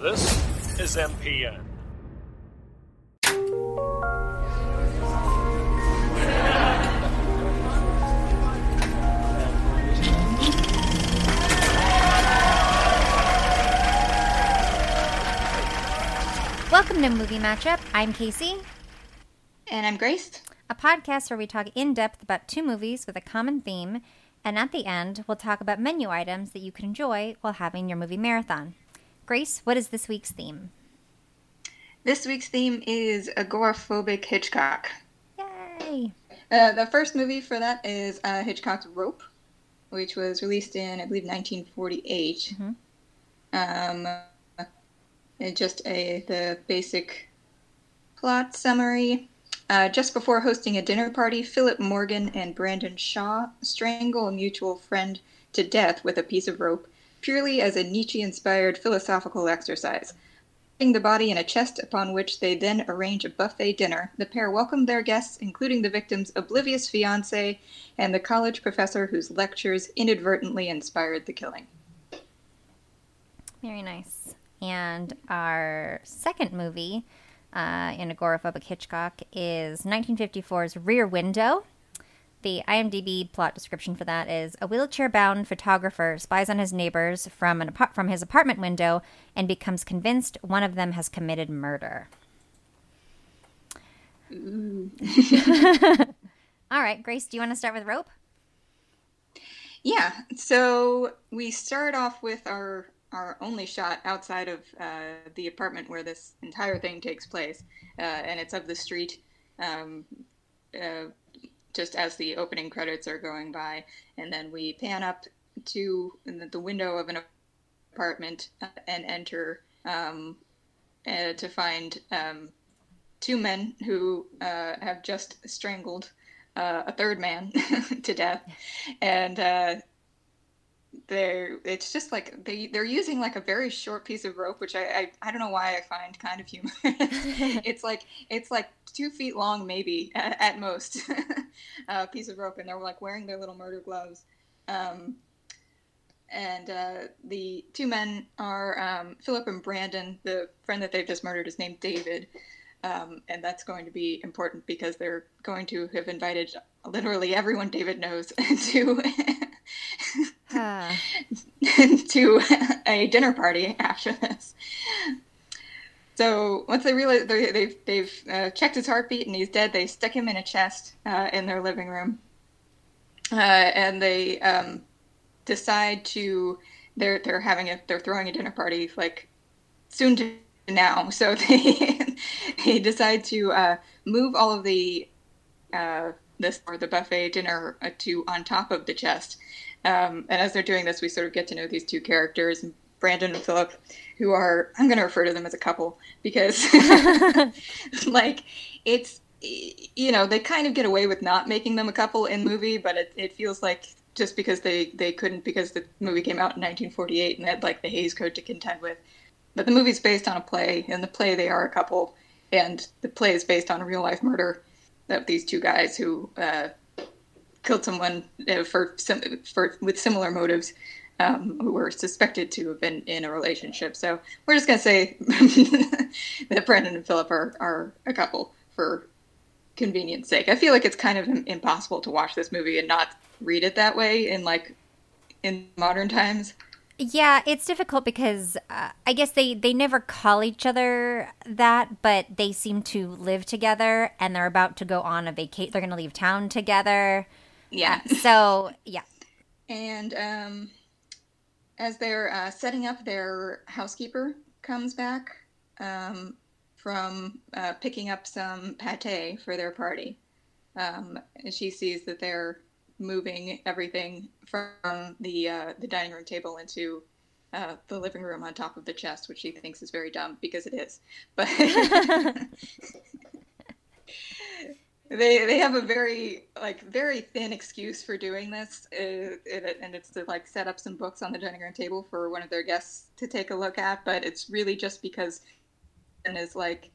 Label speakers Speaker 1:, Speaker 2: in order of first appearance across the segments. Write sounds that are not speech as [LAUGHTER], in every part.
Speaker 1: This is MPN.
Speaker 2: Welcome to Movie Matchup. I'm Casey,
Speaker 3: And I'm Grace.
Speaker 2: a podcast where we talk in depth about two movies with a common theme, and at the end, we'll talk about menu items that you can enjoy while having your movie marathon. Grace, what is this week's theme?
Speaker 3: This week's theme is agoraphobic Hitchcock.
Speaker 2: Yay!
Speaker 3: Uh, the first movie for that is uh, Hitchcock's Rope, which was released in, I believe, 1948.
Speaker 2: Mhm.
Speaker 3: Um, just a the basic plot summary. Uh, just before hosting a dinner party, Philip Morgan and Brandon Shaw strangle a mutual friend to death with a piece of rope, purely as a Nietzsche-inspired philosophical exercise. Putting the body in a chest upon which they then arrange a buffet dinner, the pair welcome their guests, including the victim's oblivious fiance and the college professor whose lectures inadvertently inspired the killing.
Speaker 2: Very nice. And our second movie uh, in Agoraphobic Hitchcock is 1954's Rear Window. The IMDb plot description for that is a wheelchair-bound photographer spies on his neighbors from an apart- from his apartment window and becomes convinced one of them has committed murder. [LAUGHS] All right, Grace, do you want to start with Rope?
Speaker 3: Yeah, so we start off with our our only shot outside of uh, the apartment where this entire thing takes place, uh, and it's of the street, um, uh, just as the opening credits are going by, and then we pan up to the the window of an apartment uh, and enter um, uh, to find um, two men who uh, have just strangled uh, a third man [LAUGHS] to death, and uh, they're it's just like they they're using like a very short piece of rope, which I I, I don't know why I find kind of humorous. [LAUGHS] it's like it's like two feet long, maybe at, at most, a [LAUGHS] piece of rope, and they're like wearing their little murder gloves. Um, and uh, the two men are um, Philip and Brandon. The friend that they've just murdered is named David. Um, and that's going to be important because they're going to have invited literally everyone David knows [LAUGHS] to [LAUGHS] To a dinner party after this. So once they realize they, they've they've uh, checked his heartbeat and he's dead, they stick him in a chest uh, in their living room, uh, and they um, decide to they're they're having a they're throwing a dinner party like soon to now. [LAUGHS] So they they decide to uh, move all of the uh, this or the buffet dinner uh, to on top of the chest. Um, and as they're doing this, we sort of get to know these two characters, Brandon and Philip, who are I'm going to refer to them as a couple because [LAUGHS] [LAUGHS] like it's you know they kind of get away with not making them a couple in movie, but it, it feels like just because they they couldn't because the movie came out in 1948 and they had like the Hays Code to contend with. But the movie's based on a play. and the play, they are a couple, and the play is based on a real life murder of these two guys who uh, killed someone uh, for sim- for with similar motives, um, who were suspected to have been in a relationship. So we're just gonna say [LAUGHS] that Brandon and Philip are are a couple for convenience sake. I feel like it's kind of impossible to watch this movie and not read it that way in like in modern times.
Speaker 2: Yeah, it's difficult because uh, I guess they they never call each other that, but they seem to live together, and they're about to go on a vacate. They're going to leave town together.
Speaker 3: Yeah. [LAUGHS]
Speaker 2: So yeah,
Speaker 3: And um, as they're uh, setting up, their housekeeper comes back um, from uh, picking up some pate for their party. Um, and she sees that they're moving everything from the uh, the dining room table into uh, the living room on top of the chest, which she thinks is very dumb because it is. But [LAUGHS] [LAUGHS] they they have a very like very thin excuse for doing this, uh, it, and it's to like set up some books on the dining room table for one of their guests to take a look at. But it's really just because and is like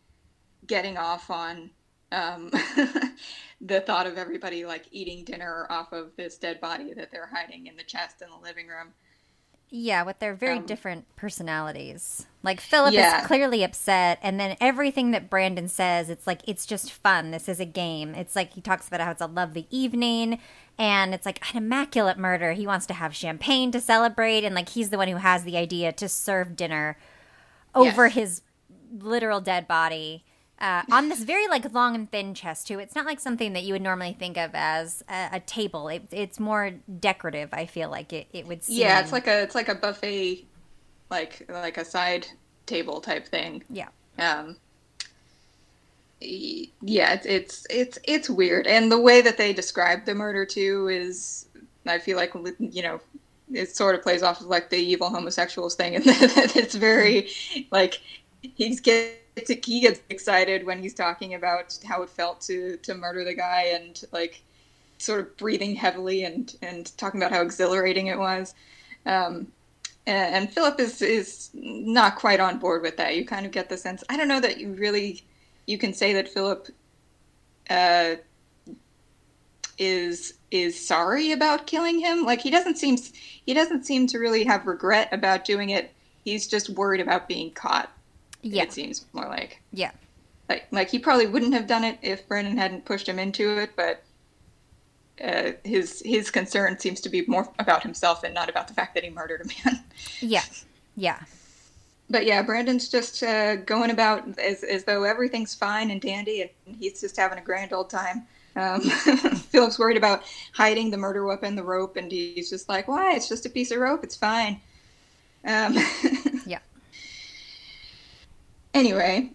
Speaker 3: getting off on um, [LAUGHS] the thought of everybody like eating dinner off of this dead body that they're hiding in the chest in the living room.
Speaker 2: Yeah, with their very
Speaker 3: Um,
Speaker 2: different personalities. Like Philip
Speaker 3: Yeah.
Speaker 2: is clearly upset, and then everything that Brandon says, it's like it's just fun. This is a game. It's like he talks about how it's a lovely evening, and it's like an immaculate murder. He wants to have champagne to celebrate, and like he's the one who has the idea to serve dinner over
Speaker 3: Yes.
Speaker 2: his literal dead body. Uh, on this very like long and thin chest too. It's not like something that you would normally think of as a, a table. It, it's more decorative. I feel like it, it would seem.
Speaker 3: Yeah, it's like a it's like a buffet, like like a side table type thing.
Speaker 2: yeah.
Speaker 3: Um, yeah, it's, it's it's it's weird, and the way that they describe the murder too is, I feel like you know, it sort of plays off of like the evil homosexuals thing, [LAUGHS] and that it's very like he's gets he gets excited when he's talking about how it felt to to murder the guy and like sort of breathing heavily and and talking about how exhilarating it was. Um, and, and Philip is is not quite on board with that. You kind of get the sense. I don't know that you really you can say that Philip uh, is is sorry about killing him. Like he doesn't seem he doesn't seem to really have regret about doing it. He's just worried about being caught.
Speaker 2: Yeah.
Speaker 3: It seems more like
Speaker 2: Yeah.
Speaker 3: like like he probably wouldn't have done it if Brandon hadn't pushed him into it, but uh, his his concern seems to be more about himself and not about the fact that he murdered a man. [LAUGHS]
Speaker 2: Yeah. Yeah.
Speaker 3: But yeah, Brandon's just uh, going about as as though everything's fine and dandy, and he's just having a grand old time. Um, [LAUGHS] Philip's worried about hiding the murder weapon, the rope, and he's just like, "Why? It's just a piece of rope. It's fine." Um. [LAUGHS] Anyway,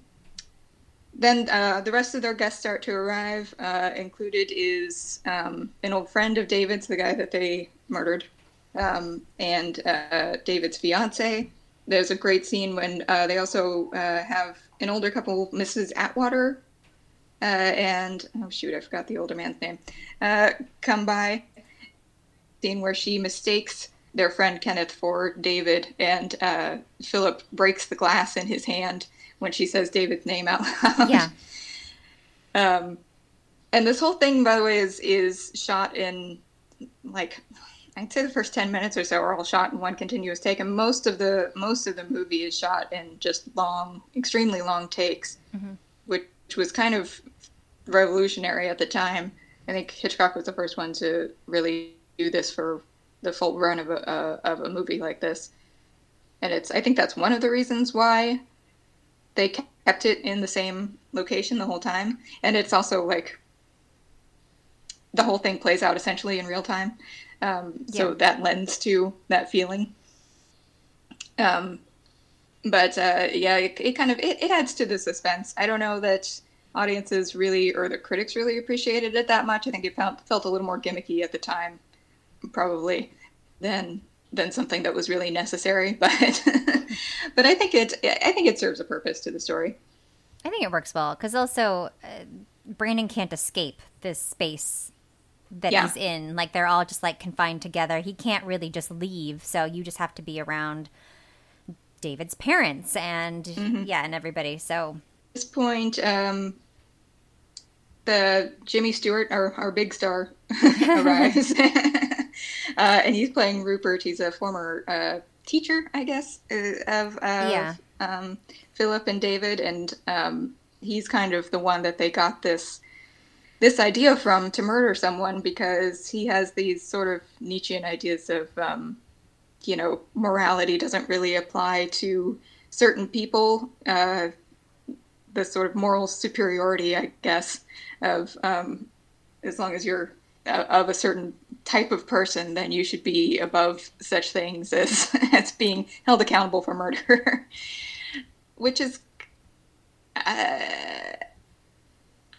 Speaker 3: then uh, the rest of their guests start to arrive. Uh, included is um, an old friend of David's, the guy that they murdered, um, and uh, David's fiance. There's a great scene when uh, they also uh, have an older couple, Mrs. Atwater, uh, and oh shoot, I forgot the older man's name, come by. Scene where she mistakes their friend Kenneth for David, and Philip breaks the glass in his hand when she says David's name out loud.
Speaker 2: Yeah. [LAUGHS]
Speaker 3: Um, and this whole thing, by the way, is is shot in like I'd say the first ten minutes or so are all shot in one continuous take, and most of the most of the movie is shot in just long, extremely long takes, which, which was kind of revolutionary at the time. I think Hitchcock was the first one to really do this for the full run of a uh, of a movie like this, and it's I think that's one of the reasons why they kept it in the same location the whole time. And it's also like the whole thing plays out essentially in real time. Um, so that lends to that feeling. Um, but uh, yeah it, it kind of it, it adds to the suspense. I don't know that audiences really or the critics really appreciated it that much. I think it felt, felt a little more gimmicky at the time probably than than something that was really necessary [LAUGHS] but but i think it i think it serves a purpose to the story
Speaker 2: I think it works well because also uh, Brandon can't escape this space that
Speaker 3: Yeah.
Speaker 2: he's in. Like they're all just like confined together. He can't really just leave. So you just have to be around David's parents and yeah, and everybody. So
Speaker 3: At this point, um, the Jimmy Stewart, our, our big star, [LAUGHS] [LAUGHS] arrives, uh, and he's playing Rupert. He's a former uh, teacher, I guess, uh, of, of
Speaker 2: Yeah.
Speaker 3: um, Philip and David, and um, he's kind of the one that they got this this idea from to murder someone because he has these sort of Nietzschean ideas of, um, you know, morality doesn't really apply to certain people. Uh, the sort of moral superiority, I guess, of um, as long as you're of a certain type of person, then you should be above such things as [LAUGHS] as being held accountable for murder, [LAUGHS] which is. Uh,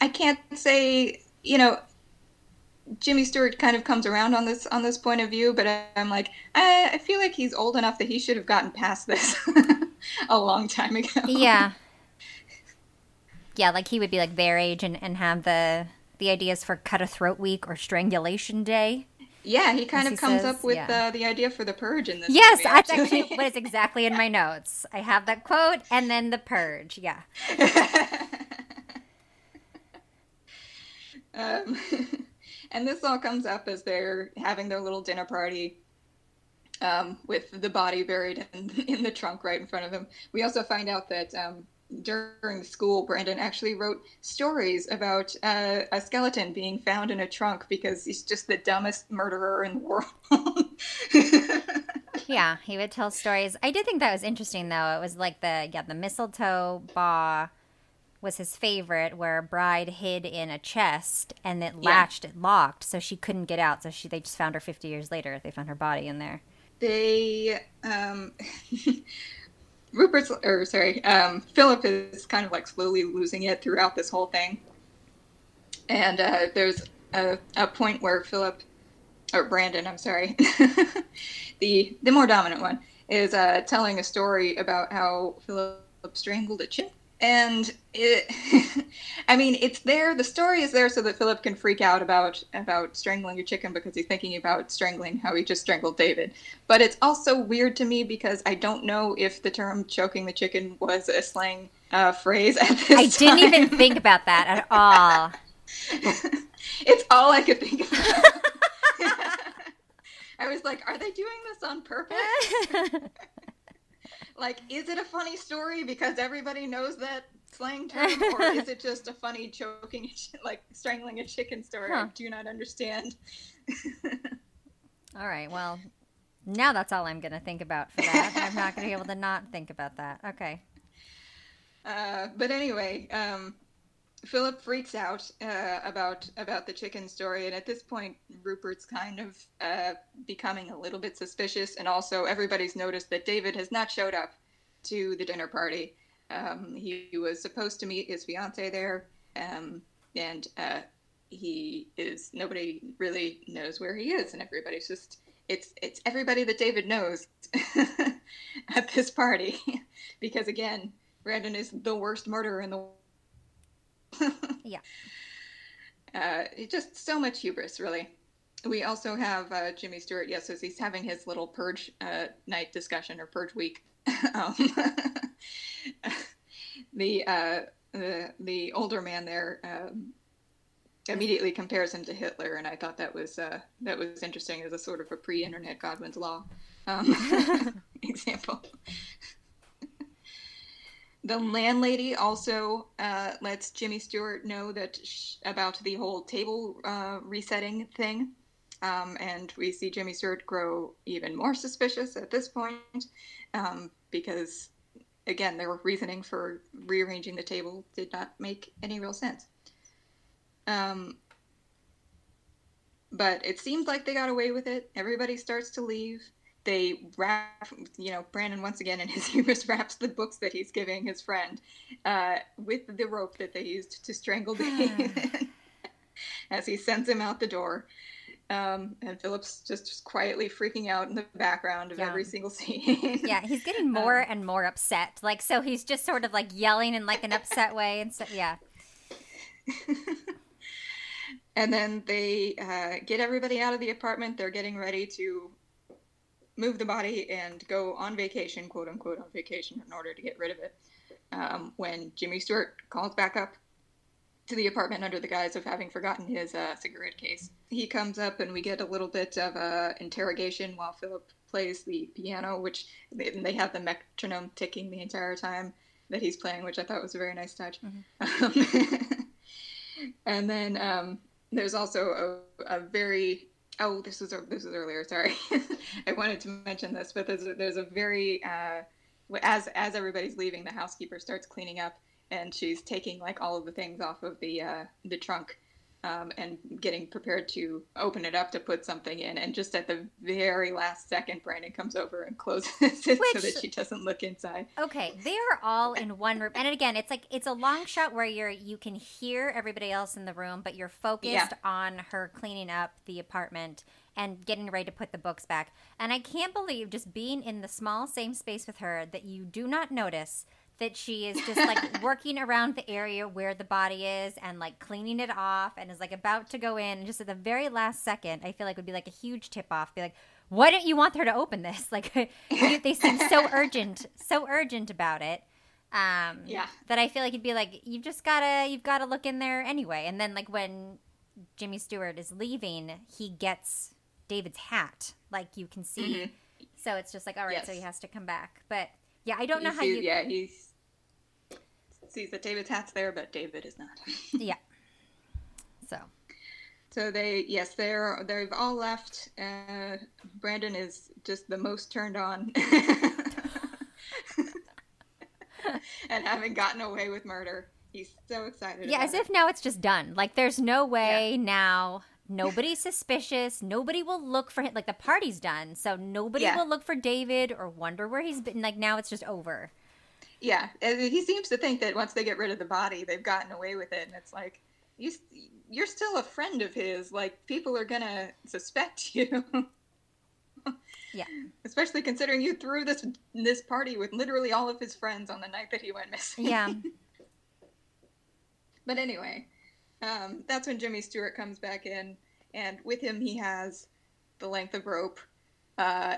Speaker 3: I can't say, you know, Jimmy Stewart kind of comes around on this on this point of view, but I'm like, I, I feel like he's old enough that he should have gotten past this [LAUGHS] a long time ago.
Speaker 2: yeah, yeah, like he would be like their age and, and have the the ideas for cut a throat week or strangulation day.
Speaker 3: Yeah, he kind of comes
Speaker 2: says,
Speaker 3: up with
Speaker 2: yeah.
Speaker 3: uh, the idea for the purge in this.
Speaker 2: Yes,
Speaker 3: movie,
Speaker 2: that's
Speaker 3: actually.
Speaker 2: what is exactly in my [LAUGHS] notes. I have that quote and then the purge. Yeah. [LAUGHS]
Speaker 3: um, [LAUGHS] and this all comes up as they're having their little dinner party. um, with the body buried in, in the trunk right in front of him. We also find out that um, during school, Brandon actually wrote stories about uh, a skeleton being found in a trunk because he's just the dumbest murderer in the world. [LAUGHS]
Speaker 2: yeah, he would tell stories. I did think that was interesting, though. It was like the yeah the mistletoe bough was his favorite, where a Bride hid in a chest and it latched, it locked, so she couldn't get out. So she they just found her fifty years later. They found her body in there.
Speaker 3: They um. [LAUGHS] Rupert's, or sorry, um, Philip is kind of like slowly losing it throughout this whole thing. And uh, there's a, a point where Philip, or Brandon, I'm sorry, [LAUGHS] the the more dominant one, is uh, telling a story about how Philip strangled a chimp and it [LAUGHS] i mean it's there the story is there so that philip can freak out about about strangling a chicken because he's thinking about strangling how he just strangled david. But it's also weird to me because i don't know if the term choking the chicken was a slang uh, phrase at this
Speaker 2: i didn't even think about that at all. [LAUGHS]
Speaker 3: It's all i could think about [LAUGHS] i was like are they doing this on purpose like is it a funny story because everybody knows that slang term? [LAUGHS] Or is it just a funny choking [LAUGHS] like strangling a chicken story? Huh. i do not understand. [LAUGHS]
Speaker 2: All right well now that's all i'm going to think about for that. I'm not going to be able to not think about that. Okay.
Speaker 3: Uh, but anyway um, Philip freaks out uh, about about the chicken story, and at this point, Rupert's kind of uh, becoming a little bit suspicious, and also everybody's noticed that David has not showed up to the dinner party. Um, he, he, was supposed to meet his fiance there, um, and uh, he is nobody really knows where he is, and everybody's just it's it's everybody that David knows [LAUGHS] at this party, [LAUGHS] because again, Brandon is the worst murderer in the world [LAUGHS]
Speaker 2: yeah.
Speaker 3: Uh, just so much hubris, really. We also have uh, Jimmy Stewart, yes, as he's having his little purge uh, night discussion or purge week. [LAUGHS] um, [LAUGHS] the, uh, the the older man there um, immediately compares him to Hitler, and I thought that was uh, that was interesting as a sort of a pre-internet Godwin's law um, example. The landlady also uh, lets Jimmy Stewart know that sh- about the whole table uh, resetting thing, um, and we see Jimmy Stewart grow even more suspicious at this point um, because, again, their reasoning for rearranging the table did not make any real sense. Um, but it seems like they got away with it. Everybody starts to leave they wrap, you know, Brandon once again in his [LAUGHS] humorous wraps the books that he's giving his friend uh, with the rope that they used to strangle David [LAUGHS] as he sends him out the door. Um, and Philip's just, just quietly freaking out in the background of yeah. every single scene.
Speaker 2: yeah, he's getting [LAUGHS] more um, and more upset. Like, so he's just sort of like yelling in like an upset way and so, yeah.
Speaker 3: and then they uh, get everybody out of the apartment. They're getting ready to move the body and go on vacation, quote unquote, on vacation in order to get rid of it. Um, when Jimmy Stewart calls back up to the apartment under the guise of having forgotten his uh, cigarette case, he comes up and we get a little bit of a interrogation while Philip plays the piano, which they, they have the metronome ticking the entire time that he's playing, which I thought was a very nice touch. Mm-hmm. Um, [LAUGHS] and then um, there's also a, a very oh, this was this was earlier. Sorry, [LAUGHS] I wanted to mention this, but there's a, there's a very uh, as as everybody's leaving, the housekeeper starts cleaning up, and she's taking like all of the things off of the uh, the trunk um, and getting prepared to open it up to put something in. And just at the very last second, Brandon comes over and closes [LAUGHS] it Which, so that she doesn't look inside.
Speaker 2: Okay, they are all in one room, and again, it's like it's a long shot where you're you can hear everybody else in the room, but you're focused yeah. on her cleaning up the apartment and getting ready to put the books back. And I can't believe just being in the small same space with her that you do not notice that she is just like [LAUGHS] working around the area where the body is and like cleaning it off and is like about to go in. And just at the very last second i feel like would be like a huge tip off. Be like why don't you want her to open this? [LAUGHS] Like they seem so [LAUGHS] urgent so urgent about it um yeah. that i feel like you'd be like you've just gotta you've gotta look in there anyway. And then like when jimmy stewart is leaving he gets david's hat. Like you can see. Mm-hmm. So it's just like, all right,
Speaker 3: Yes.
Speaker 2: so he has to come back. But yeah, I don't know
Speaker 3: He
Speaker 2: how you.
Speaker 3: Yeah, he sees that David's hat's there, but David is not. [LAUGHS]
Speaker 2: Yeah. So
Speaker 3: So they, yes, they're they've all left. Uh, Brandon is just the most turned on, [LAUGHS] and having gotten away with murder, he's so excited.
Speaker 2: yeah, as
Speaker 3: it.
Speaker 2: if now it's just done. Like there's no way now. Nobody's suspicious. Nobody will look for him. Like the party's done, so nobody
Speaker 3: Yeah.
Speaker 2: will look for David or wonder where he's been. Like now it's just over.
Speaker 3: Yeah, and he seems to think that once they get rid of the body, they've gotten away with it, and it's like you, you're still a friend of his. Like people are gonna suspect [LAUGHS] you.
Speaker 2: Yeah.
Speaker 3: Especially considering you threw this this party with literally all of his friends on the night that he went missing.
Speaker 2: Yeah. [LAUGHS]
Speaker 3: But anyway, um, that's when Jimmy Stewart comes back in, and with him he has the length of rope, uh,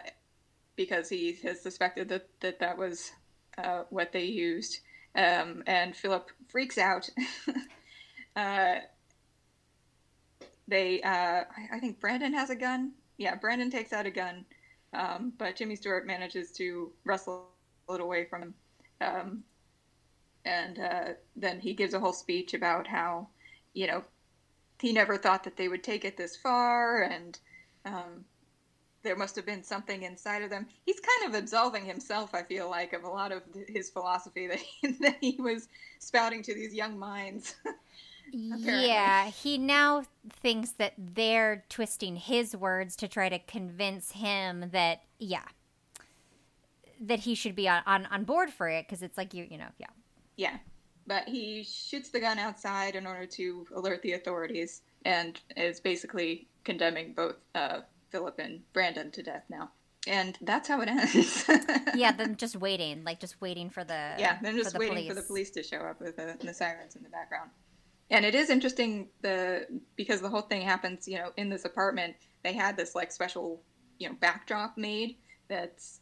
Speaker 3: because he has suspected that that, that was uh, what they used. Um, and Philip freaks out. [LAUGHS] uh, they, uh, I, think Brandon has a gun. Yeah, Brandon takes out a gun, um, but Jimmy Stewart manages to wrestle it away from him. Um, and uh, then he gives a whole speech about how, you know, he never thought that they would take it this far, and um, there must have been something inside of them. He's kind of absolving himself, I feel like, of a lot of his philosophy that he, [LAUGHS] that he was spouting to these young minds. [LAUGHS]
Speaker 2: Yeah, he now thinks that they're twisting his words to try to convince him that yeah, that he should be on on, on board for it because it's like you you know yeah
Speaker 3: yeah, but he shoots the gun outside in order to alert the authorities, and is basically condemning both uh, Philip and Brandon to death now. And that's how it ends. [LAUGHS]
Speaker 2: yeah then just waiting like just waiting for the
Speaker 3: Yeah, they're just
Speaker 2: for the
Speaker 3: waiting for the police to show up with the, the sirens in the background. And it is interesting the because the whole thing happens, you know, in this apartment. They had this like special, you know, backdrop made that's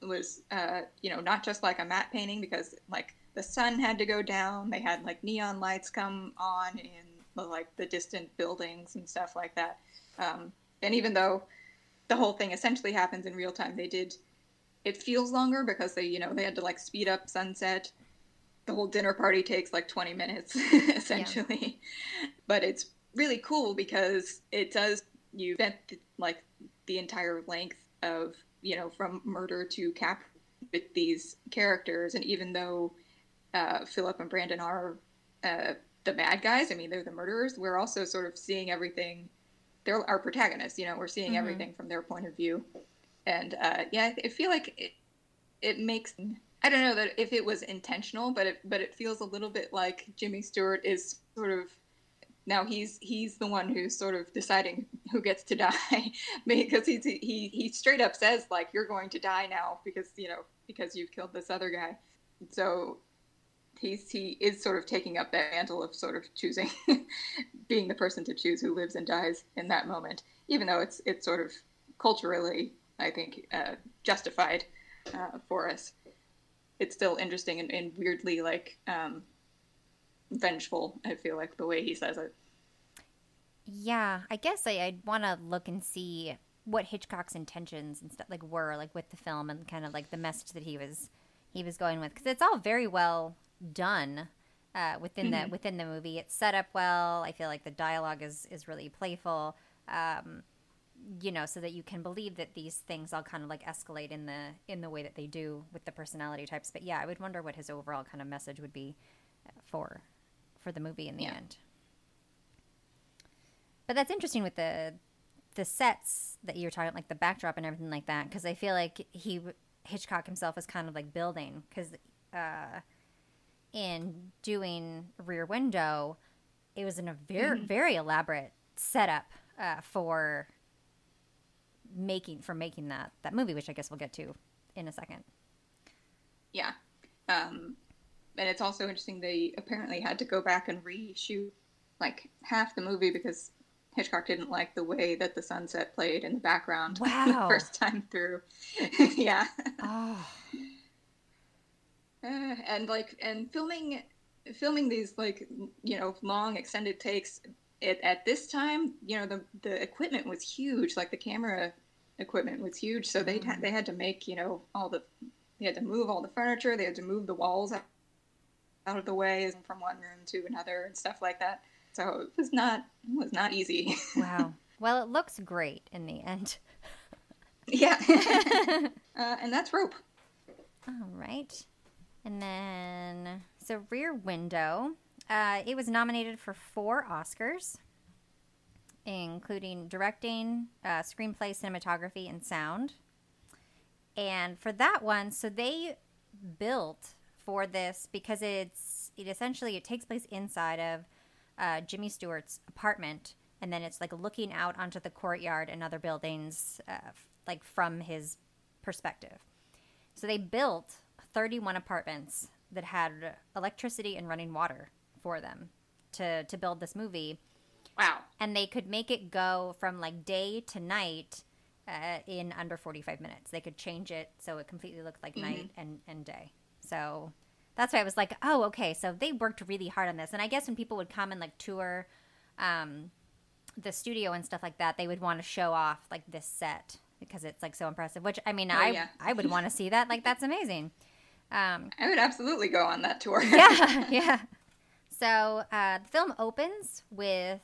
Speaker 3: was uh, you know not just like a matte painting because like the sun had to go down. They had like neon lights come on in the, like the distant buildings and stuff like that. Um, and even though the whole thing essentially happens in real time, they did it feels longer because they you know they had to like speed up sunset. The whole dinner party takes like 20 minutes [LAUGHS] essentially. But it's really cool because it does you spent like the entire length of you know from murder to cap with these characters. And even though uh, philip and brandon are uh, the bad guys i mean they're the murderers we're also sort of seeing everything they're our protagonists you know we're seeing everything from their point of view and uh, yeah I, I feel like it, it makes I don't know that if it was intentional, but it but it feels a little bit like Jimmy Stewart is sort of now he's he's the one who's sort of deciding who gets to [LAUGHS] die [LAUGHS] because he's, he he straight up says like you're going to die now because you know because you've killed this other guy. So he's he is sort of taking up that mantle of sort of choosing [LAUGHS] being the person to choose who lives and dies in that moment, even though it's it's sort of culturally I think uh, justified uh, for us it's still interesting and, and weirdly like um, vengeful. I feel like the way he says it.
Speaker 2: yeah i guess I, i'd want to look and see what hitchcock's intentions and stuff like were like with the film and kind of like the message that he was he was going with because it's all very well done uh, within the within the movie. It's set up well. I feel like the dialogue is is really playful um, you know so that you can believe that these things all kind of like escalate in the in the way that they do with the personality types. But yeah i would wonder what his overall kind of message would be uh, for for the movie in the
Speaker 3: Yeah.
Speaker 2: end. But that's interesting with the the sets that you're talking like the backdrop and everything like that because i feel like he hitchcock himself is kind of like building because uh in doing rear window it was in a very very elaborate setup uh, for making for making that that movie which i guess we'll get to in a second
Speaker 3: Yeah, um, and it's also interesting they apparently had to go back and reshoot like half the movie because Hitchcock didn't like the way that the sunset played in the background [LAUGHS]
Speaker 2: Wow.
Speaker 3: the first time through. [LAUGHS] yeah.
Speaker 2: oh
Speaker 3: Uh, [SIGHS] and like and filming filming these like you know long extended takes it, at this time you know the the equipment was huge like the camera equipment was huge, so they they had to make you know all the they had to move all the furniture, they had to move the walls out, out of the way from one room to another and stuff like that. So it was not it was not easy.
Speaker 2: wow. [LAUGHS] Well, it looks great in the end.
Speaker 3: yeah, [LAUGHS] [LAUGHS] uh, and that's rope.
Speaker 2: All right, and then so Rear Window. Uh, it was nominated for four Oscars including directing, uh, screenplay, cinematography, and sound. And for that one, so they built for this because it's it essentially it takes place inside of uh, Jimmy Stewart's apartment, and then it's like looking out onto the courtyard and other buildings, uh, like from his perspective. So they built 31 apartments that had electricity and running water for them to to build this movie
Speaker 3: Wow.
Speaker 2: And they could make it go from like day to night uh, in under 45 minutes. They could change it so it completely looked like mm-hmm. night and, and day. So that's why I was like, oh, okay. So they worked really hard on this. And I guess when people would come and like tour um, the studio and stuff like that, they would want to show off like this set because it's like so impressive. Which I mean, oh, I yeah. I would want to see that. Like that's amazing. [LAUGHS]
Speaker 3: Um, I would absolutely go on that tour. [LAUGHS]
Speaker 2: yeah, [LAUGHS] yeah. So uh, the film opens with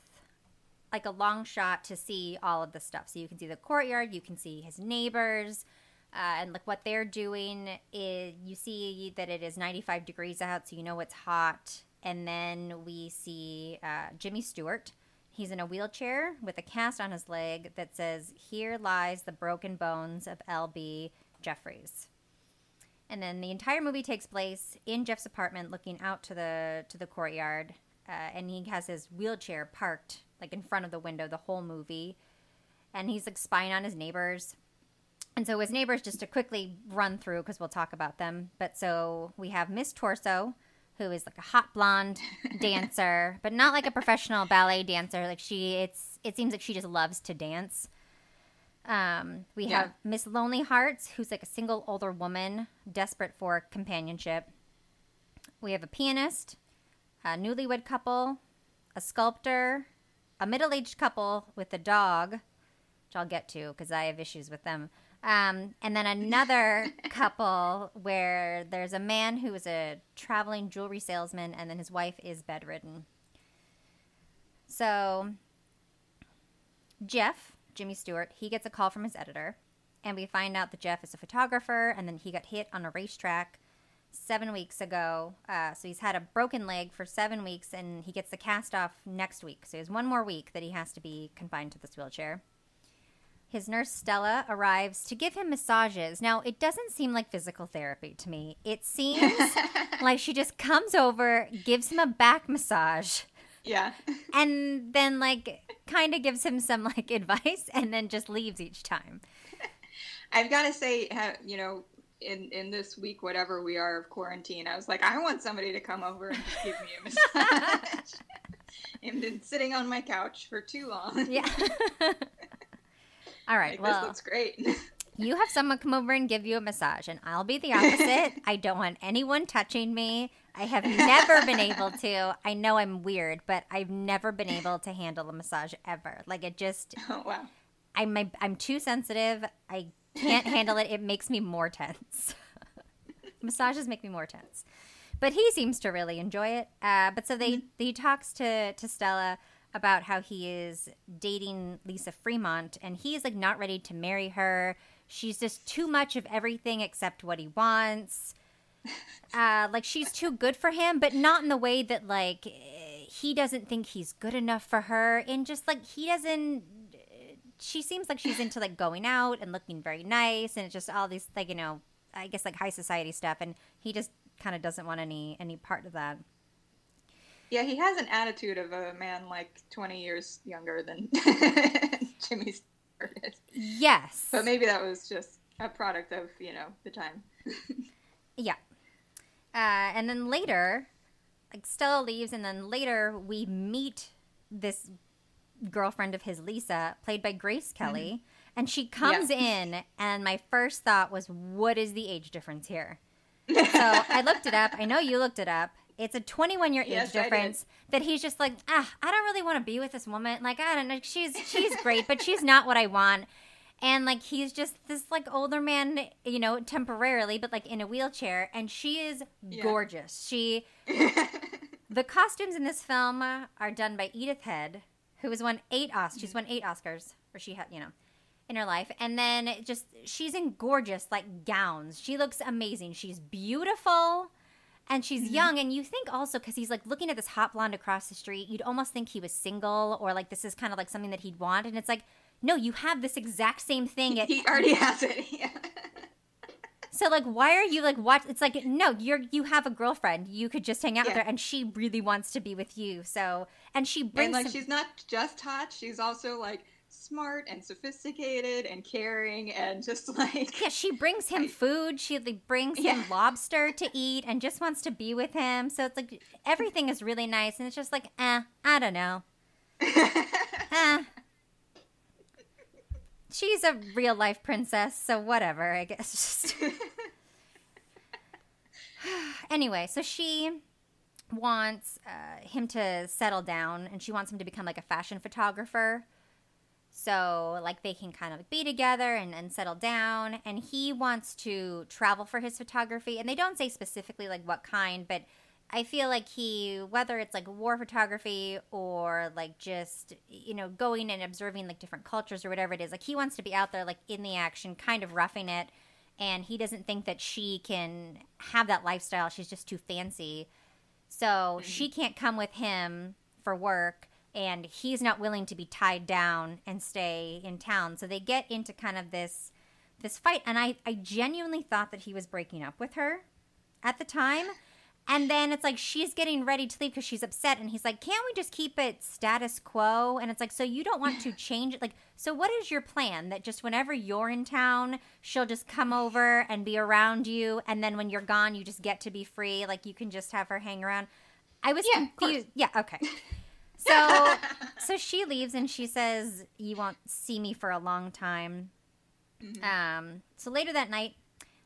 Speaker 2: like a long shot to see all of the stuff. So you can see the courtyard, you can see his neighbors, uh, and like what they're doing. Is you see that it is 95 degrees out, so you know it's hot. And then we see uh, Jimmy Stewart. He's in a wheelchair with a cast on his leg that says, "Here lies the broken bones of L.B. Jefferies." And then the entire movie takes place in Jeff's apartment, looking out to the to the courtyard, uh, and he has his wheelchair parked like in front of the window the whole movie. And he's like spying on his neighbors. And so his neighbors, just to quickly run through, because we'll talk about them. But so we have Miss Torso, who is like a hot blonde [LAUGHS] dancer, but not like a professional ballet dancer. Like she, it's it seems like she just loves to dance. Um, we yeah. have Miss Lonely Hearts, who's like a single older woman desperate for companionship. We have a pianist, a newlywed couple, a sculptor, a middle aged couple with a dog, which I'll get to because I have issues with them. Um, and then another [LAUGHS] couple where there's a man who is a traveling jewelry salesman, and then his wife is bedridden. So, Jeff, Jimmy Stewart, he gets a call from his editor, and we find out that Jeff is a photographer, and then he got hit on a racetrack seven weeks ago. Uh, so he's had a broken leg for seven weeks, and he gets the cast off next week. So he has one more week that he has to be confined to this wheelchair. His nurse Stella arrives to give him massages. Now, it doesn't seem like physical therapy to me. It seems [LAUGHS] like she just comes over, gives him a back massage.
Speaker 3: Yeah. [LAUGHS]
Speaker 2: And then, like, kind of gives him some, like, advice [LAUGHS] and then just leaves each time. [LAUGHS]
Speaker 3: I've got to say, you know, in in this week, whatever we are of quarantine, I was like, I want somebody to come over and just give me a massage. and been sitting on my couch for too long.
Speaker 2: Yeah. All right.
Speaker 3: Like,
Speaker 2: well,
Speaker 3: this looks great.
Speaker 2: You have someone come over and give you a massage, and I'll be the opposite. [LAUGHS] I don't want anyone touching me. I have never been able to. I know I'm weird, but I've never been able to handle a massage ever. Like it just. [LAUGHS]
Speaker 3: Oh wow.
Speaker 2: I'm I'm too sensitive. I can't handle it. It makes me more tense. [LAUGHS] Massages make me more tense. But he seems to really enjoy it. Uh, but so they mm-hmm. he talks to to Stella about how he is dating Lisa Fremont and he's like not ready to marry her. She's just too much of everything except what he wants. Uh, like she's too good for him, but not in the way that like he doesn't think he's good enough for her, and just like he doesn't she seems like she's into like going out and looking very nice and it's just all these like you know i guess like high society stuff. And he just kind of doesn't want any any part of that.
Speaker 3: Yeah he has an attitude of a man like 20 years younger than [LAUGHS] jimmy
Speaker 2: Yes
Speaker 3: but maybe that was just a product of you know the time [LAUGHS]
Speaker 2: yeah uh, and then later like stella leaves and then later we meet this girlfriend of his, Lisa, played by Grace. Kelly. Mm-hmm. And she comes yeah. in, and my first thought was, what is the age difference here? [LAUGHS] so I looked it up. I know you looked it up. It's a 21 year yes, age difference that he's just like, ah, I don't really want to be with this woman. Like, I don't know. She's, she's [LAUGHS] great, but she's not what I want. And like he's just this like older man, you know, temporarily, but like in a wheelchair, and she is
Speaker 3: Yeah.
Speaker 2: gorgeous. She [LAUGHS] the costumes in this film are done by Edith Head, who has won eight Oscars. She's won eight Oscars, or she had, you know, in her life. And then just she's in gorgeous like gowns. She looks amazing. She's beautiful. And she's mm-hmm. young, and you think also because he's like looking at this hot blonde across the street, you'd almost think he was single or like this is kind of like something that he'd want. And it's like, no, you have this exact same thing at
Speaker 3: he already has it. [LAUGHS] Yeah.
Speaker 2: so like, why are you like watch? It's like no, you're you have a girlfriend. You could just hang out with her, and she really wants to be with you. So and she
Speaker 3: And
Speaker 2: brings
Speaker 3: like
Speaker 2: some-
Speaker 3: she's not just hot, she's also like smart and sophisticated and caring and just [LAUGHS] like
Speaker 2: yeah, she brings him food. She like brings
Speaker 3: Yeah.
Speaker 2: him [LAUGHS] lobster to eat, and just wants to be with him. So it's like everything is really nice, and it's just like, eh, I don't know. [LAUGHS] eh. She's a real life princess, so whatever. I guess. Just... [SIGHS] anyway, so she wants uh, him to settle down, and she wants him to become like a fashion photographer. So, like, they can kind of be together and, and settle down. And he wants to travel for his photography. And they don't say specifically, like, what kind, but I feel like he, whether it's like war photography or like just, you know, going and observing like different cultures or whatever it is, like, he wants to be out there, like, in the action, kind of roughing it. And he doesn't think that she can have that lifestyle. She's just too fancy. So she mm-hmm. can't come with him for work, and he's not willing to be tied down and stay in town. So they get into kind of this this fight, and I I genuinely thought that he was breaking up with her at the time. And then it's like she's getting ready to leave because she's upset, and he's like, "Can't we just keep it status quo?" And it's like, "So you don't want to [SIGHS] change it? Like, so what is your plan? That just whenever you're in town, she'll just come over and be around you, and then when you're gone, you just get to be free. Like you can just have her hang around." I was
Speaker 3: Yeah,
Speaker 2: confused. Yeah, okay. [LAUGHS] So, [LAUGHS] so she leaves, and she says, "You won't see me for a long time." Um. So later that night,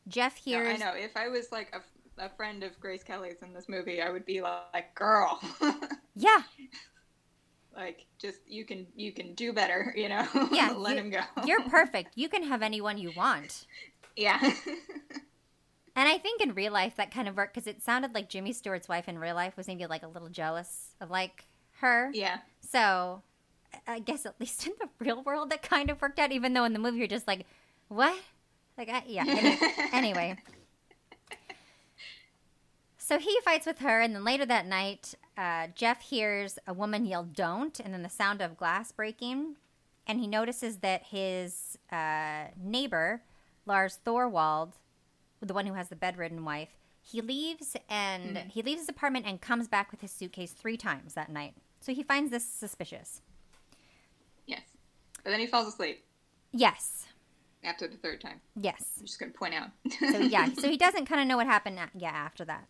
Speaker 2: Jeff
Speaker 3: No,
Speaker 2: hears.
Speaker 3: I know. If I was like a, a friend of Grace Kelly's in this movie, I would be like, "Girl, [LAUGHS]
Speaker 2: Yeah,
Speaker 3: like just you can you can do better, [LAUGHS] you know?
Speaker 2: Yeah,
Speaker 3: let
Speaker 2: you-
Speaker 3: him go.
Speaker 2: You're perfect. You can have anyone you want.
Speaker 3: yeah,
Speaker 2: And I think in real life that kind of worked because it sounded like Jimmy Stewart's wife in real life was maybe like a little jealous of like her.
Speaker 3: yeah.
Speaker 2: So I guess at least [LAUGHS] in the real world that kind of worked out, even though in the movie you're just like, what? Like, I, yeah. [LAUGHS] Anyway. So he fights with her, and then later that night, uh, Jeff hears a woman yell, Don't, and then the sound of glass breaking. And he notices that his uh, neighbor, Lars Thorwald, the one who has the bedridden wife, he leaves and he leaves his apartment and comes back with his suitcase three times that night. So he finds this suspicious.
Speaker 3: Yes. But then he falls asleep
Speaker 2: Yes.
Speaker 3: after the third time.
Speaker 2: Yes.
Speaker 3: I'm just going to point out.
Speaker 2: So yeah, [LAUGHS] so he doesn't kind of know what happened. a- Yeah, after that.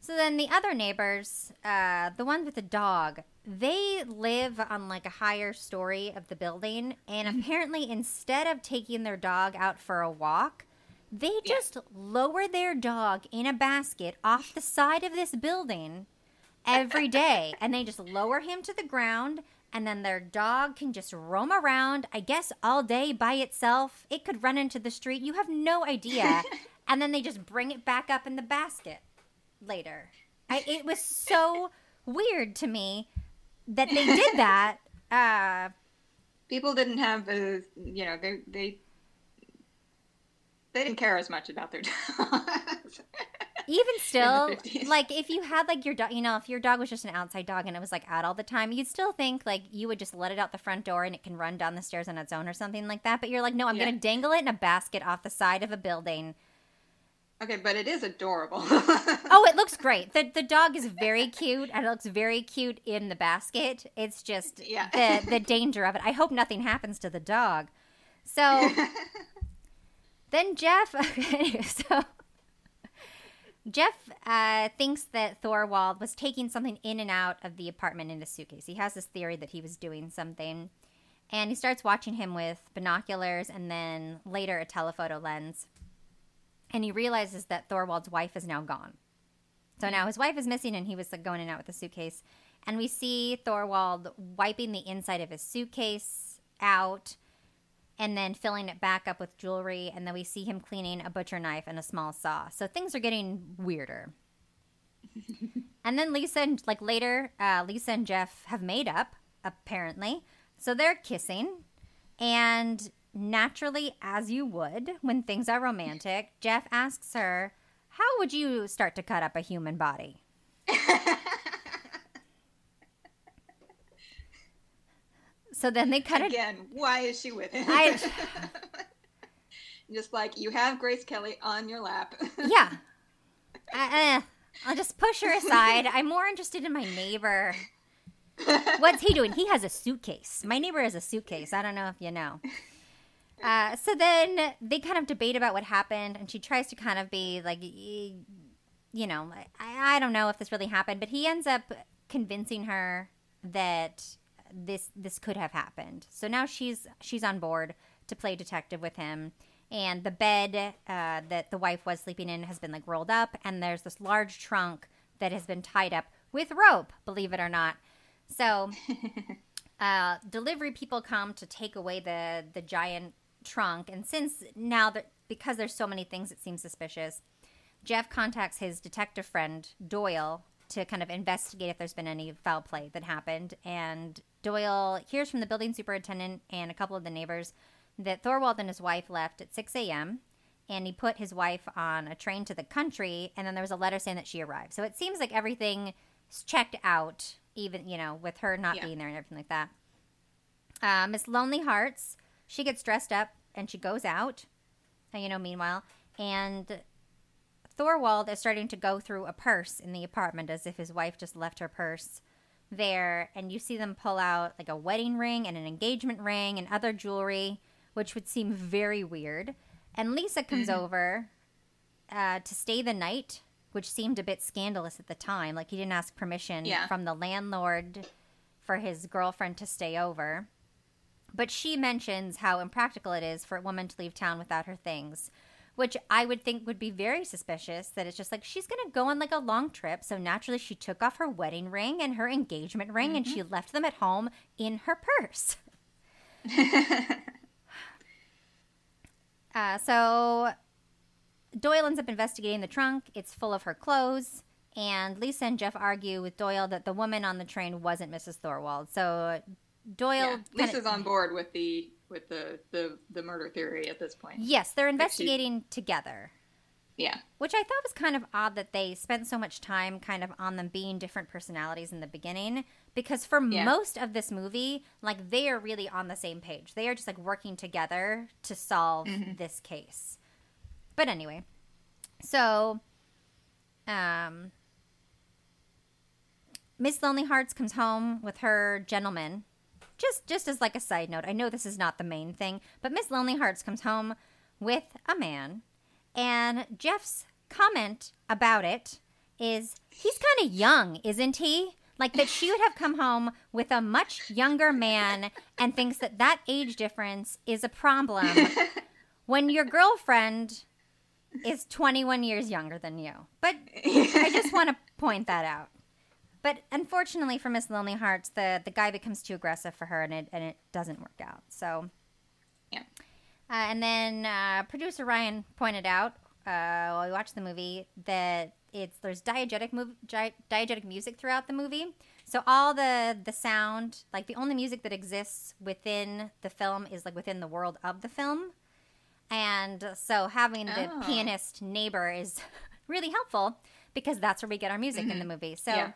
Speaker 2: So then the other neighbors, uh, the ones with the dog, they live on like a higher story of the building, and apparently instead of taking their dog out for a walk, they just lower their dog in a basket off the side of this building every day, and they just lower him to the ground. And then their dog can just roam around, I guess, all day by itself. It could run into the street. You have no idea. [LAUGHS] and then they just bring it back up in the basket later. I, it was so weird to me that they did that. [LAUGHS] Uh,
Speaker 3: People didn't have a, you know, they they they didn't care as much about their [LAUGHS] dogs.
Speaker 2: Even [LAUGHS] still, like if you had like your dog, you know, if your dog was just an outside dog and it was like out all the time, you'd still think like you would just let it out the front door and it can run down the stairs on its own or something like that. But you're like, no, I'm
Speaker 3: Yeah.
Speaker 2: going to dangle it in a basket off the side of a building.
Speaker 3: okay, but it is adorable. [LAUGHS]
Speaker 2: Oh, it looks [LAUGHS] great. The the dog is very cute and it looks very cute in the basket. It's just
Speaker 3: Yeah.
Speaker 2: the the danger of it. I hope nothing happens to the dog. So then Jeff anyway, so Jeff uh, thinks that Thorwald was taking something in and out of the apartment in a suitcase. He has this theory that he was doing something. And he starts watching him with binoculars and then later a telephoto lens. And he realizes that Thorwald's wife is now gone. So now his wife is missing and he was like, going in and out with the suitcase. And we see Thorwald wiping the inside of his suitcase out. And then filling it back up with jewelry. And then we see him cleaning a butcher knife and a small saw. So things are getting weirder. [LAUGHS] and then Lisa and like later, uh, Lisa and Jeff have made up apparently. So they're kissing, and naturally, as you would when things are romantic, [LAUGHS] Jeff asks her, "How would you start to cut up a human body?" [LAUGHS] so then they cut it.
Speaker 3: Again, why is she with him?
Speaker 2: I, [LAUGHS]
Speaker 3: Just like you have Grace Kelly on your lap. [LAUGHS]
Speaker 2: yeah. Uh, uh, I'll just push her aside. I'm more interested in my neighbor. What's he doing? He has a suitcase. My neighbor has a suitcase. I don't know if you know. Uh, so then they kind of debate about what happened, and she tries to kind of be like, you know, I, I don't know if this really happened, but he ends up convincing her that this this could have happened. So now she's she's on board to play detective with him, and the bed uh, that the wife was sleeping in has been like rolled up, and there's this large trunk that has been tied up with rope. Believe it or not. So [LAUGHS] uh, delivery people come to take away the the giant trunk, and since now that because there's so many things that seem suspicious, Jeff contacts his detective friend Doyle to kind of investigate if there's been any foul play that happened. And Doyle hears from the building superintendent and a couple of the neighbors that Thorwald and his wife left at 6 a.m. And he put his wife on a train to the country, and then there was a letter saying that she arrived. So it seems like everything's checked out, even you know, with her not
Speaker 3: Yeah.
Speaker 2: being there and everything like that. Uh, Miss Lonely Hearts, she gets dressed up and she goes out. You know, meanwhile, and Thorwald is starting to go through a purse in the apartment as if his wife just left her purse there. And you see them pull out like a wedding ring and an engagement ring and other jewelry, which would seem very weird. And Lisa comes over uh, to stay the night, which seemed a bit scandalous at the time. Like he didn't ask permission
Speaker 3: Yeah.
Speaker 2: from the landlord for his girlfriend to stay over. But she mentions how impractical it is for a woman to leave town without her things, which I would think would be very suspicious. That it's just like she's going to go on like a long trip. So naturally, she took off her wedding ring and her engagement ring and she left them at home in her purse. [LAUGHS] uh, so Doyle ends up investigating the trunk. It's full of her clothes. And Lisa and Jeff argue with Doyle that the woman on the train wasn't Mrs. Thorwald. So Doyle.
Speaker 3: Yeah.
Speaker 2: kinda-
Speaker 3: Lisa's on board with the with the, the the murder theory at this point.
Speaker 2: Yes, they're investigating together.
Speaker 3: Yeah.
Speaker 2: Which I thought was kind of odd that they spent so much time kind of on them being different personalities in the beginning. Because for
Speaker 3: Yeah.
Speaker 2: most of this movie, like they are really on the same page. They are just like working together to solve this case. But anyway, so um, Miss Lonely Hearts comes home with her gentleman. Just just as like a side note, I know this is not the main thing, but Miss Lonely Hearts comes home with a man, and Jeff's comment about it is he's kind of young, isn't he? Like that she would have come home with a much younger man and thinks that that age difference is a problem [LAUGHS] when your girlfriend is 21 years younger than you. But I just want to point that out. But unfortunately for Miss Lonely Hearts, the, the guy becomes too aggressive for her and it, and it doesn't work out. So,
Speaker 3: Yeah.
Speaker 2: uh, and then uh, producer Ryan pointed out uh, while we watched the movie that it's there's diegetic mov- gi- diegetic music throughout the movie. So all the the sound, like the only music that exists within the film is like within the world of the film. And so having the
Speaker 3: Oh.
Speaker 2: pianist neighbor is [LAUGHS] really helpful because that's where we get our music in the movie. So
Speaker 3: Yeah.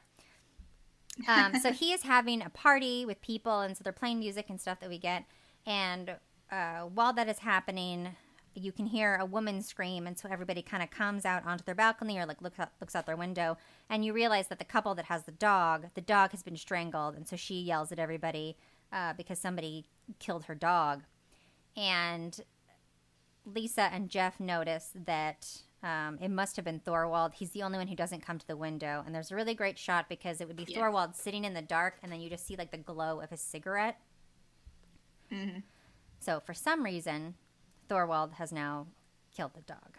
Speaker 2: Um, so [LAUGHS] he is having a party with people, and so they're playing music and stuff that we get. And uh, while that is happening, you can hear a woman scream, and so everybody kind of comes out onto their balcony or like looks out, looks out their window, and you realize that the couple that has the dog, the dog has been strangled, and so she yells at everybody uh, because somebody killed her dog, and Lisa and Jeff notice that um, it must have been Thorwald. He's the only one who doesn't come to the window. And there's a really great shot because it would be
Speaker 3: Yes.
Speaker 2: Thorwald sitting in the dark, and then you just see like the glow of his cigarette.
Speaker 3: Mhm.
Speaker 2: So for some reason, Thorwald has now killed the dog.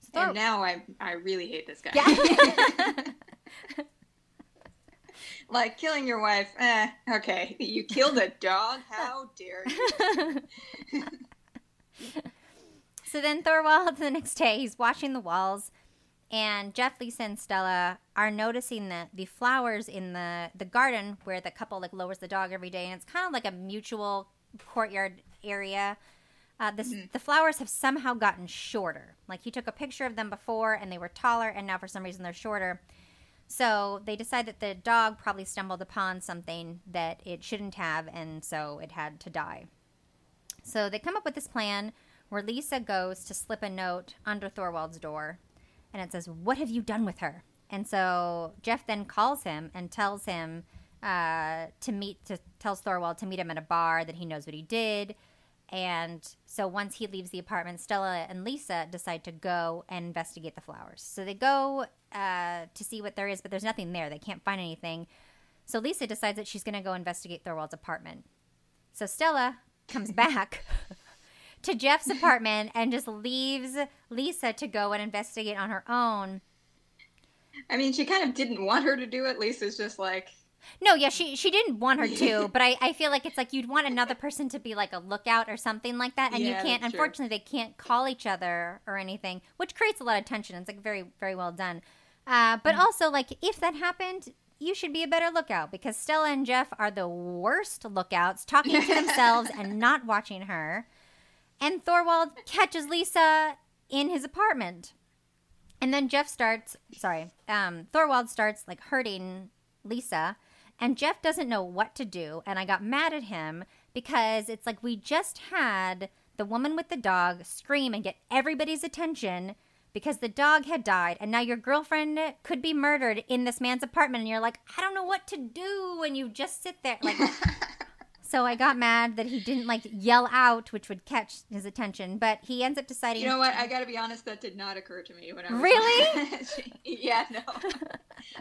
Speaker 2: So Thor-
Speaker 3: And now I I really hate this guy.
Speaker 2: yeah. [LAUGHS]
Speaker 3: like killing your wife. Eh, okay. You killed a dog. How dare you? [LAUGHS]
Speaker 2: So then Thorwald, [LAUGHS] the next day, he's washing the walls, and Jeff, Lisa, and Stella are noticing that the flowers in the, the garden where the couple like lowers the dog every day, and it's kind of like a mutual courtyard area. Uh, this, The flowers have somehow gotten shorter. Like he took a picture of them before, and they were taller, and now for some reason they're shorter. So they decide that the dog probably stumbled upon something that it shouldn't have, and so it had to die. So they come up with this plan where Lisa goes to slip a note under Thorwald's door, and it says, "What have you done with her?" And so Jeff then calls him and tells him uh, to meet, to tells Thorwald to meet him at a bar that he knows what he did. And so once he leaves the apartment, Stella and Lisa decide to go and investigate the flowers. So they go uh, to see what there is, but there's nothing there. They can't find anything. So Lisa decides that she's going to go investigate Thorwald's apartment. So Stella comes [LAUGHS] back to Jeff's apartment [LAUGHS] and just leaves Lisa to go and investigate on her own.
Speaker 3: I mean, she kind of didn't want her to do it. Lisa's just like,
Speaker 2: No, yeah, she she didn't want her to, [LAUGHS] but I, I feel like it's like you'd want another person to be like a lookout or something like that, and
Speaker 3: Yeah,
Speaker 2: you can't.
Speaker 3: that's true.
Speaker 2: Unfortunately, they can't call each other or anything, which creates a lot of tension. It's like very very well done, uh, but
Speaker 3: Mm-hmm.
Speaker 2: also like if that happened. You should be a better lookout because Stella and Jeff are the worst lookouts, talking to [LAUGHS] themselves and not watching her. And Thorwald catches Lisa in his apartment. And then Jeff starts, sorry, um, Thorwald starts like hurting Lisa, and Jeff doesn't know what to do. And I got mad at him because it's like we just had the woman with the dog scream and get everybody's attention because the dog had died, and now your girlfriend could be murdered in this man's apartment, and you're like, I don't know what to do, and you just sit there like. [LAUGHS] So I got mad that he didn't like yell out, which would catch his attention. But he ends up deciding.
Speaker 3: you know what? I got to be honest. That did not occur to me when I was
Speaker 2: Really? [LAUGHS]
Speaker 3: yeah, no.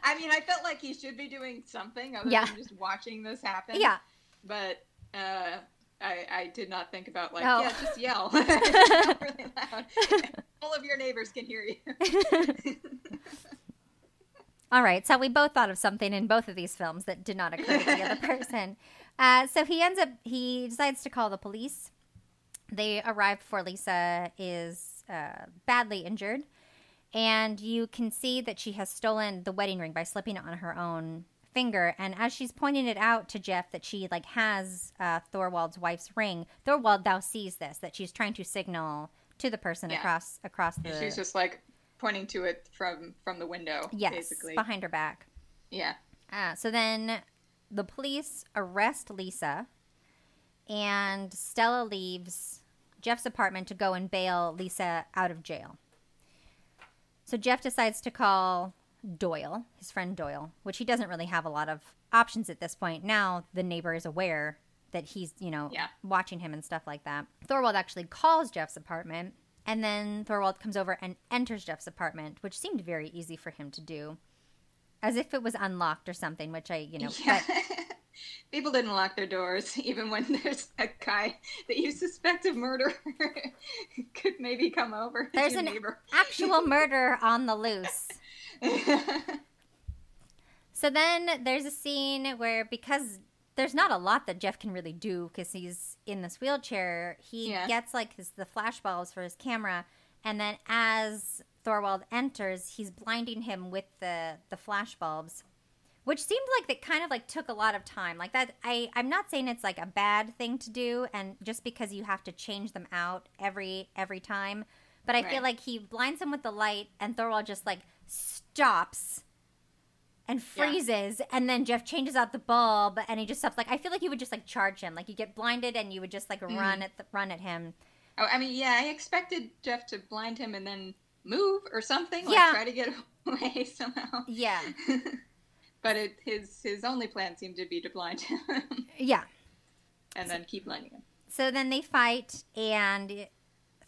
Speaker 3: I mean, I felt like he should be doing something other
Speaker 2: Yeah.
Speaker 3: than just watching this happen.
Speaker 2: Yeah.
Speaker 3: but uh, I, I did not think about like,
Speaker 2: Oh.
Speaker 3: yeah, [LAUGHS] [LAUGHS] just yell really loud. All of your neighbors can hear you.
Speaker 2: All right, so we both thought of something in both of these films that did not occur to the other person. Uh, so he ends up, he decides to call the police. They arrive before Lisa is uh, badly injured, and you can see that she has stolen the wedding ring by slipping it on her own finger. And as she's pointing it out to Jeff that she like has uh, Thorwald's wife's ring, Thorwald thou sees this that she's trying to signal to the person
Speaker 3: Yeah.
Speaker 2: across across the
Speaker 3: She's just like pointing to it from from the window.
Speaker 2: yes
Speaker 3: basically.
Speaker 2: behind her back.
Speaker 3: Yeah.
Speaker 2: Uh, so then the police arrest Lisa, and Stella leaves Jeff's apartment to go and bail Lisa out of jail. So Jeff decides to call Doyle, his friend Doyle, which he doesn't really have a lot of options at this point. Now the neighbor is aware that he's, you know,
Speaker 3: Yeah.
Speaker 2: watching him and stuff like that. Thorwald actually calls Jeff's apartment, and then Thorwald comes over and enters Jeff's apartment, which seemed very easy for him to do as if it was unlocked or something, which I, you know,
Speaker 3: Yeah.
Speaker 2: but [LAUGHS]
Speaker 3: People didn't lock their doors, [LAUGHS] even when there's a guy that you suspect of murder [LAUGHS] could maybe come over.
Speaker 2: there's
Speaker 3: your
Speaker 2: an
Speaker 3: neighbor.
Speaker 2: actual murder on the loose. So then there's a scene where because there's not a lot that Jeff can really do because he's in this wheelchair, he
Speaker 3: Yeah.
Speaker 2: gets like his, the flash bulbs for his camera, and then as Thorwald enters, he's blinding him with the the flash bulbs. Which seemed like that kind of like took a lot of time. Like that I I'm not saying it's like a bad thing to do and just because you have to change them out every every time, but I feel like he blinds him with the light and Thorwald just like stops and
Speaker 3: Yeah.
Speaker 2: freezes and then Jeff changes out the bulb and he just stops like I feel like you would just like charge him. Like you get blinded and you would just like hmm. run at the, run at him.
Speaker 3: oh, I mean, yeah, I expected Jeff to blind him and then move or something. Like
Speaker 2: Yeah.
Speaker 3: try to get [LAUGHS] away somehow.
Speaker 2: Yeah. [LAUGHS]
Speaker 3: But it, his his only plan seemed to be to blind him [LAUGHS]
Speaker 2: Yeah.
Speaker 3: and then keep blinding him.
Speaker 2: So then they fight, and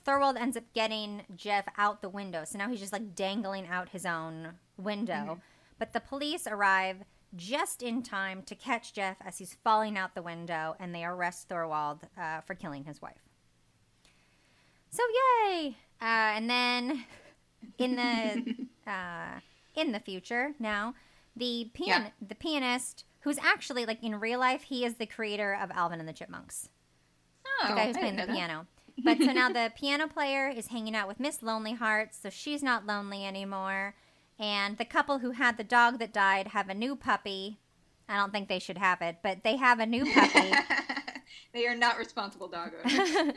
Speaker 2: Thorwald ends up getting Jeff out the window. So now he's just like dangling out his own window. But the police arrive just in time to catch Jeff as he's falling out the window, and they arrest Thorwald uh, for killing his wife. So yay! Uh, and then in the [LAUGHS] uh, in the future now, the pian-
Speaker 3: Yeah.
Speaker 2: the pianist who's actually like in real life he is the creator of Alvin and the Chipmunks.
Speaker 3: Oh,
Speaker 2: the guy who's
Speaker 3: I
Speaker 2: playing the
Speaker 3: that.
Speaker 2: piano. [LAUGHS] But so now the piano player is hanging out with Miss Lonely Hearts, so she's not lonely anymore. And the couple who had the dog that died have a new puppy. I don't think they should have it, but they have a new puppy. [LAUGHS]
Speaker 3: They are not responsible dog owners.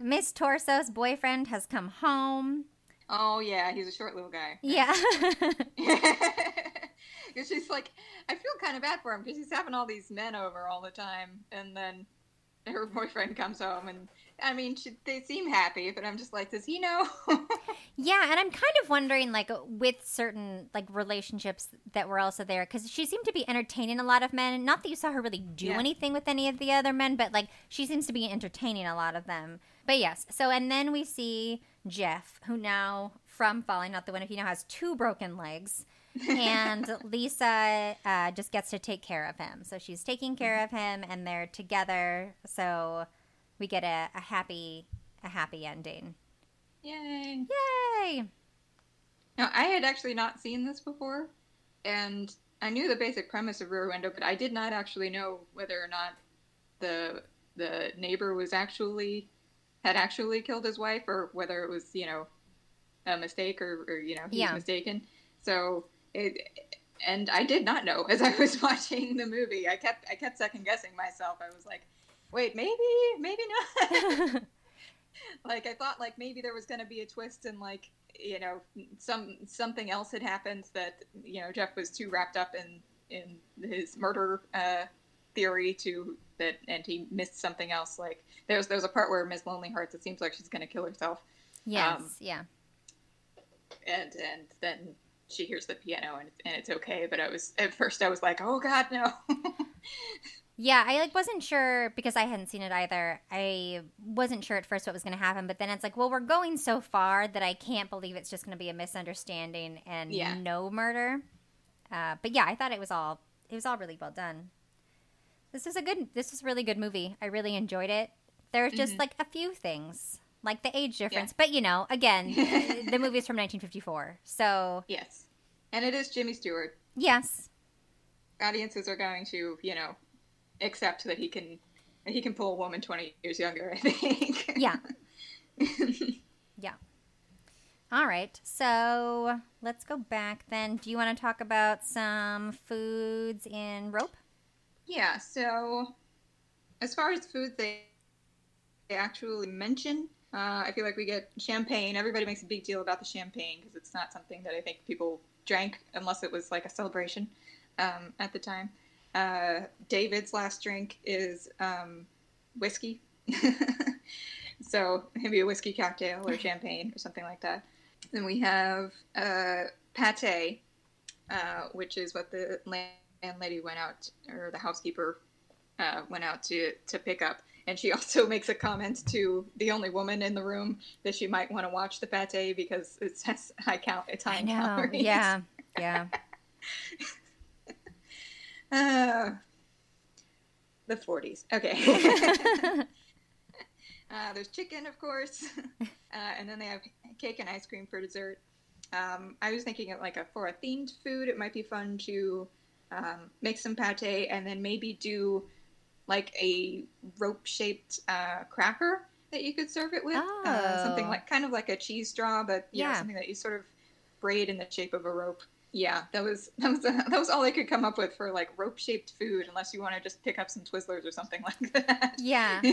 Speaker 2: Miss Torso's boyfriend has come home.
Speaker 3: Oh yeah, he's a short little guy.
Speaker 2: Yeah. [LAUGHS]
Speaker 3: Because she's like, I feel kind of bad for him because he's having all these men over all the time, and then her boyfriend comes home, and I mean, she, they seem happy, but I'm just like, does he know? [LAUGHS]
Speaker 2: Yeah, and I'm kind of wondering, like, with certain like relationships that were also there, because she seemed to be entertaining a lot of men. Not that you saw her really do
Speaker 3: Yeah.
Speaker 2: anything with any of the other men, but like she seems to be entertaining a lot of them. But yes, so and then we see Jeff, who now from Falling Out the Window, he now has two broken legs, and [LAUGHS] Lisa uh, just gets to take care of him. So she's taking care of him, and they're together. So we get a, a happy a happy ending.
Speaker 3: Yay!
Speaker 2: Yay!
Speaker 3: Now, I had actually not seen this before, and I knew the basic premise of Rear Window, but I did not actually know whether or not the the neighbor was actually had actually killed his wife, or whether it was you know a mistake, or, or you know he
Speaker 2: Yeah.
Speaker 3: was mistaken. So it. And I did not know [LAUGHS] as I was [LAUGHS] watching the movie. I kept I kept second guessing myself. I was like, "Wait, maybe, maybe not." [LAUGHS] [LAUGHS] like I thought like maybe there was going to be a twist and like you know some something else had happened that you know Jeff was too wrapped up in in his murder uh, theory to that and he missed something else like there's there's a part where Miss Lonely Hearts it seems like she's going to kill herself
Speaker 2: Yes,
Speaker 3: Um,
Speaker 2: yeah.
Speaker 3: and and then she hears the piano and and it's okay but I was at first I was like oh god no [LAUGHS]
Speaker 2: Yeah, I like wasn't sure because I hadn't seen it either. I wasn't sure at first what was going to happen, but then it's like, well, we're going so far that I can't believe it's just going to be a misunderstanding and
Speaker 3: Yeah.
Speaker 2: no murder. Uh, but yeah, I thought it was all it was all really well done. This is a good this was really good movie. I really enjoyed it. There's just like a few things, like the age difference, but you know, again, [LAUGHS] the movie is from 1954, so
Speaker 3: yes and it is Jimmy Stewart
Speaker 2: yes,
Speaker 3: audiences are going to, you know, accept that he can he can pull a woman twenty years younger. I think.
Speaker 2: Yeah. [LAUGHS] yeah. All right. So let's go back then. Do you want to talk about some foods in rope?
Speaker 3: yeah. So, as far as foods they, they actually mention, uh, I feel like we get champagne. Everybody makes a big deal about the champagne because it's not something that I think people drank unless it was like a celebration um, at the time. Uh, David's last drink is um, whiskey. [LAUGHS] so maybe a whiskey cocktail or [LAUGHS] champagne or something like that. Then we have uh, pate, uh, which is what the landlady went out, or the housekeeper uh, went out to, to pick up. And she [LAUGHS] also makes a comment to the only woman in the room that she might want to watch the pate because it says high count, it's high
Speaker 2: I know.
Speaker 3: calories.
Speaker 2: Yeah. Yeah.
Speaker 3: Uh, [LAUGHS] the 40s. Okay. [LAUGHS] [LAUGHS] uh, there's chicken, of course. Uh, and then they have cake and ice cream for dessert. Um, I was thinking of like a, for a themed food, it might be fun to um, make some pate and then maybe do like a rope shaped uh, cracker that you could serve it with. Uh, something
Speaker 2: Oh.
Speaker 3: like kind of like a cheese straw, but you know,
Speaker 2: Yeah.
Speaker 3: something that you sort of braid in the shape of a rope. Yeah, that was [LAUGHS] that was that was all I could come up with for like rope shaped food, unless you want to just pick up some Twizzlers or something [LAUGHS] like that.
Speaker 2: Yeah. [LAUGHS]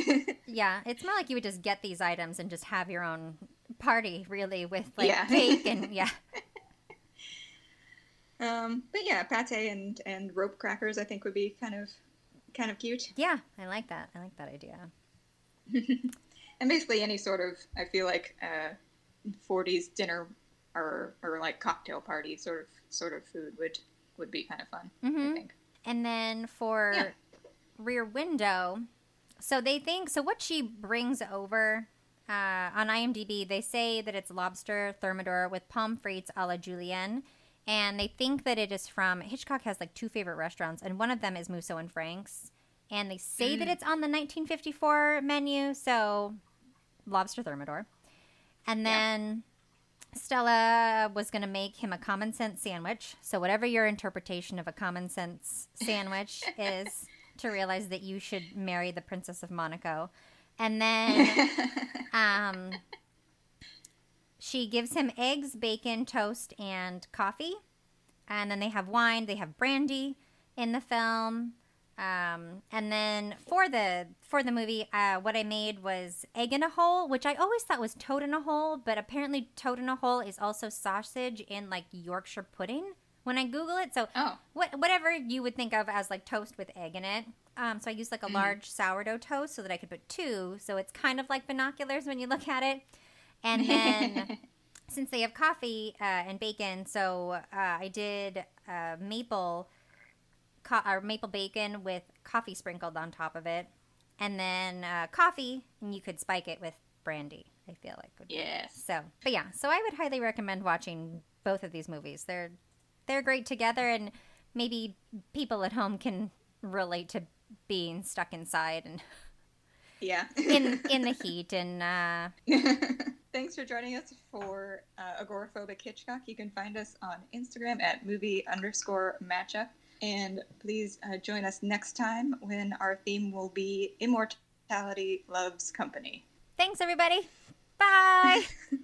Speaker 2: Yeah. It's not like you would just get these items and just have your own party, really, with like
Speaker 3: Yeah.
Speaker 2: cake and yeah.
Speaker 3: um, but yeah, pate and and rope crackers I think would be kind of kind of cute.
Speaker 2: Yeah. I like that. I like that idea.
Speaker 3: And basically any sort of I feel like uh, 40s dinner or or like cocktail party sort of sort of food would would be kind of fun. I
Speaker 2: Mhm.
Speaker 3: think.
Speaker 2: And then for
Speaker 3: Yeah.
Speaker 2: Rear Window, so they think so. What she brings over uh, on IMDb, they say that it's lobster thermidor with pommes frites a la julienne, and they think that it is from Hitchcock has like two favorite restaurants, and one of them is Musso and Frank's, and they say that it's on the 1954 menu, so lobster thermidor, and
Speaker 3: Yeah.
Speaker 2: Stella was going to make him a common sense sandwich. So, whatever your interpretation of a common sense sandwich [LAUGHS] is, to realize that you should marry the Princess of Monaco. And then [LAUGHS] um, she gives him eggs, bacon, toast, and coffee. And then they have wine, they have brandy in the film. Um, and then for the for the movie, uh, what I made was egg in a hole, which I always thought was toad in a hole, but apparently toad in a hole is also sausage in like Yorkshire pudding. When I Google it, so
Speaker 3: Oh.
Speaker 2: what, whatever you would think of as like toast with egg in it. Um, so I used like a large sourdough toast so that I could put two. So it's kind of like binoculars when you look at it. And then [LAUGHS] since they have coffee uh, and bacon, so uh, I did uh, maple co- or maple bacon with coffee sprinkled on top of it, and then uh, coffee, and you could spike it with brandy. I feel like would be so. But yeah, so I would highly recommend watching both of these movies. They're they're great together, and maybe people at home can relate to being stuck inside and
Speaker 3: Yeah.
Speaker 2: in in the [LAUGHS] heat and uh, [LAUGHS]
Speaker 3: Thanks for joining us for uh, Agoraphobic Hitchcock. You can find us on Instagram at movie underscore matchup. And please uh, join us next time when our theme will be Immortality Loves Company.
Speaker 2: thanks everybody. Bye. [LAUGHS]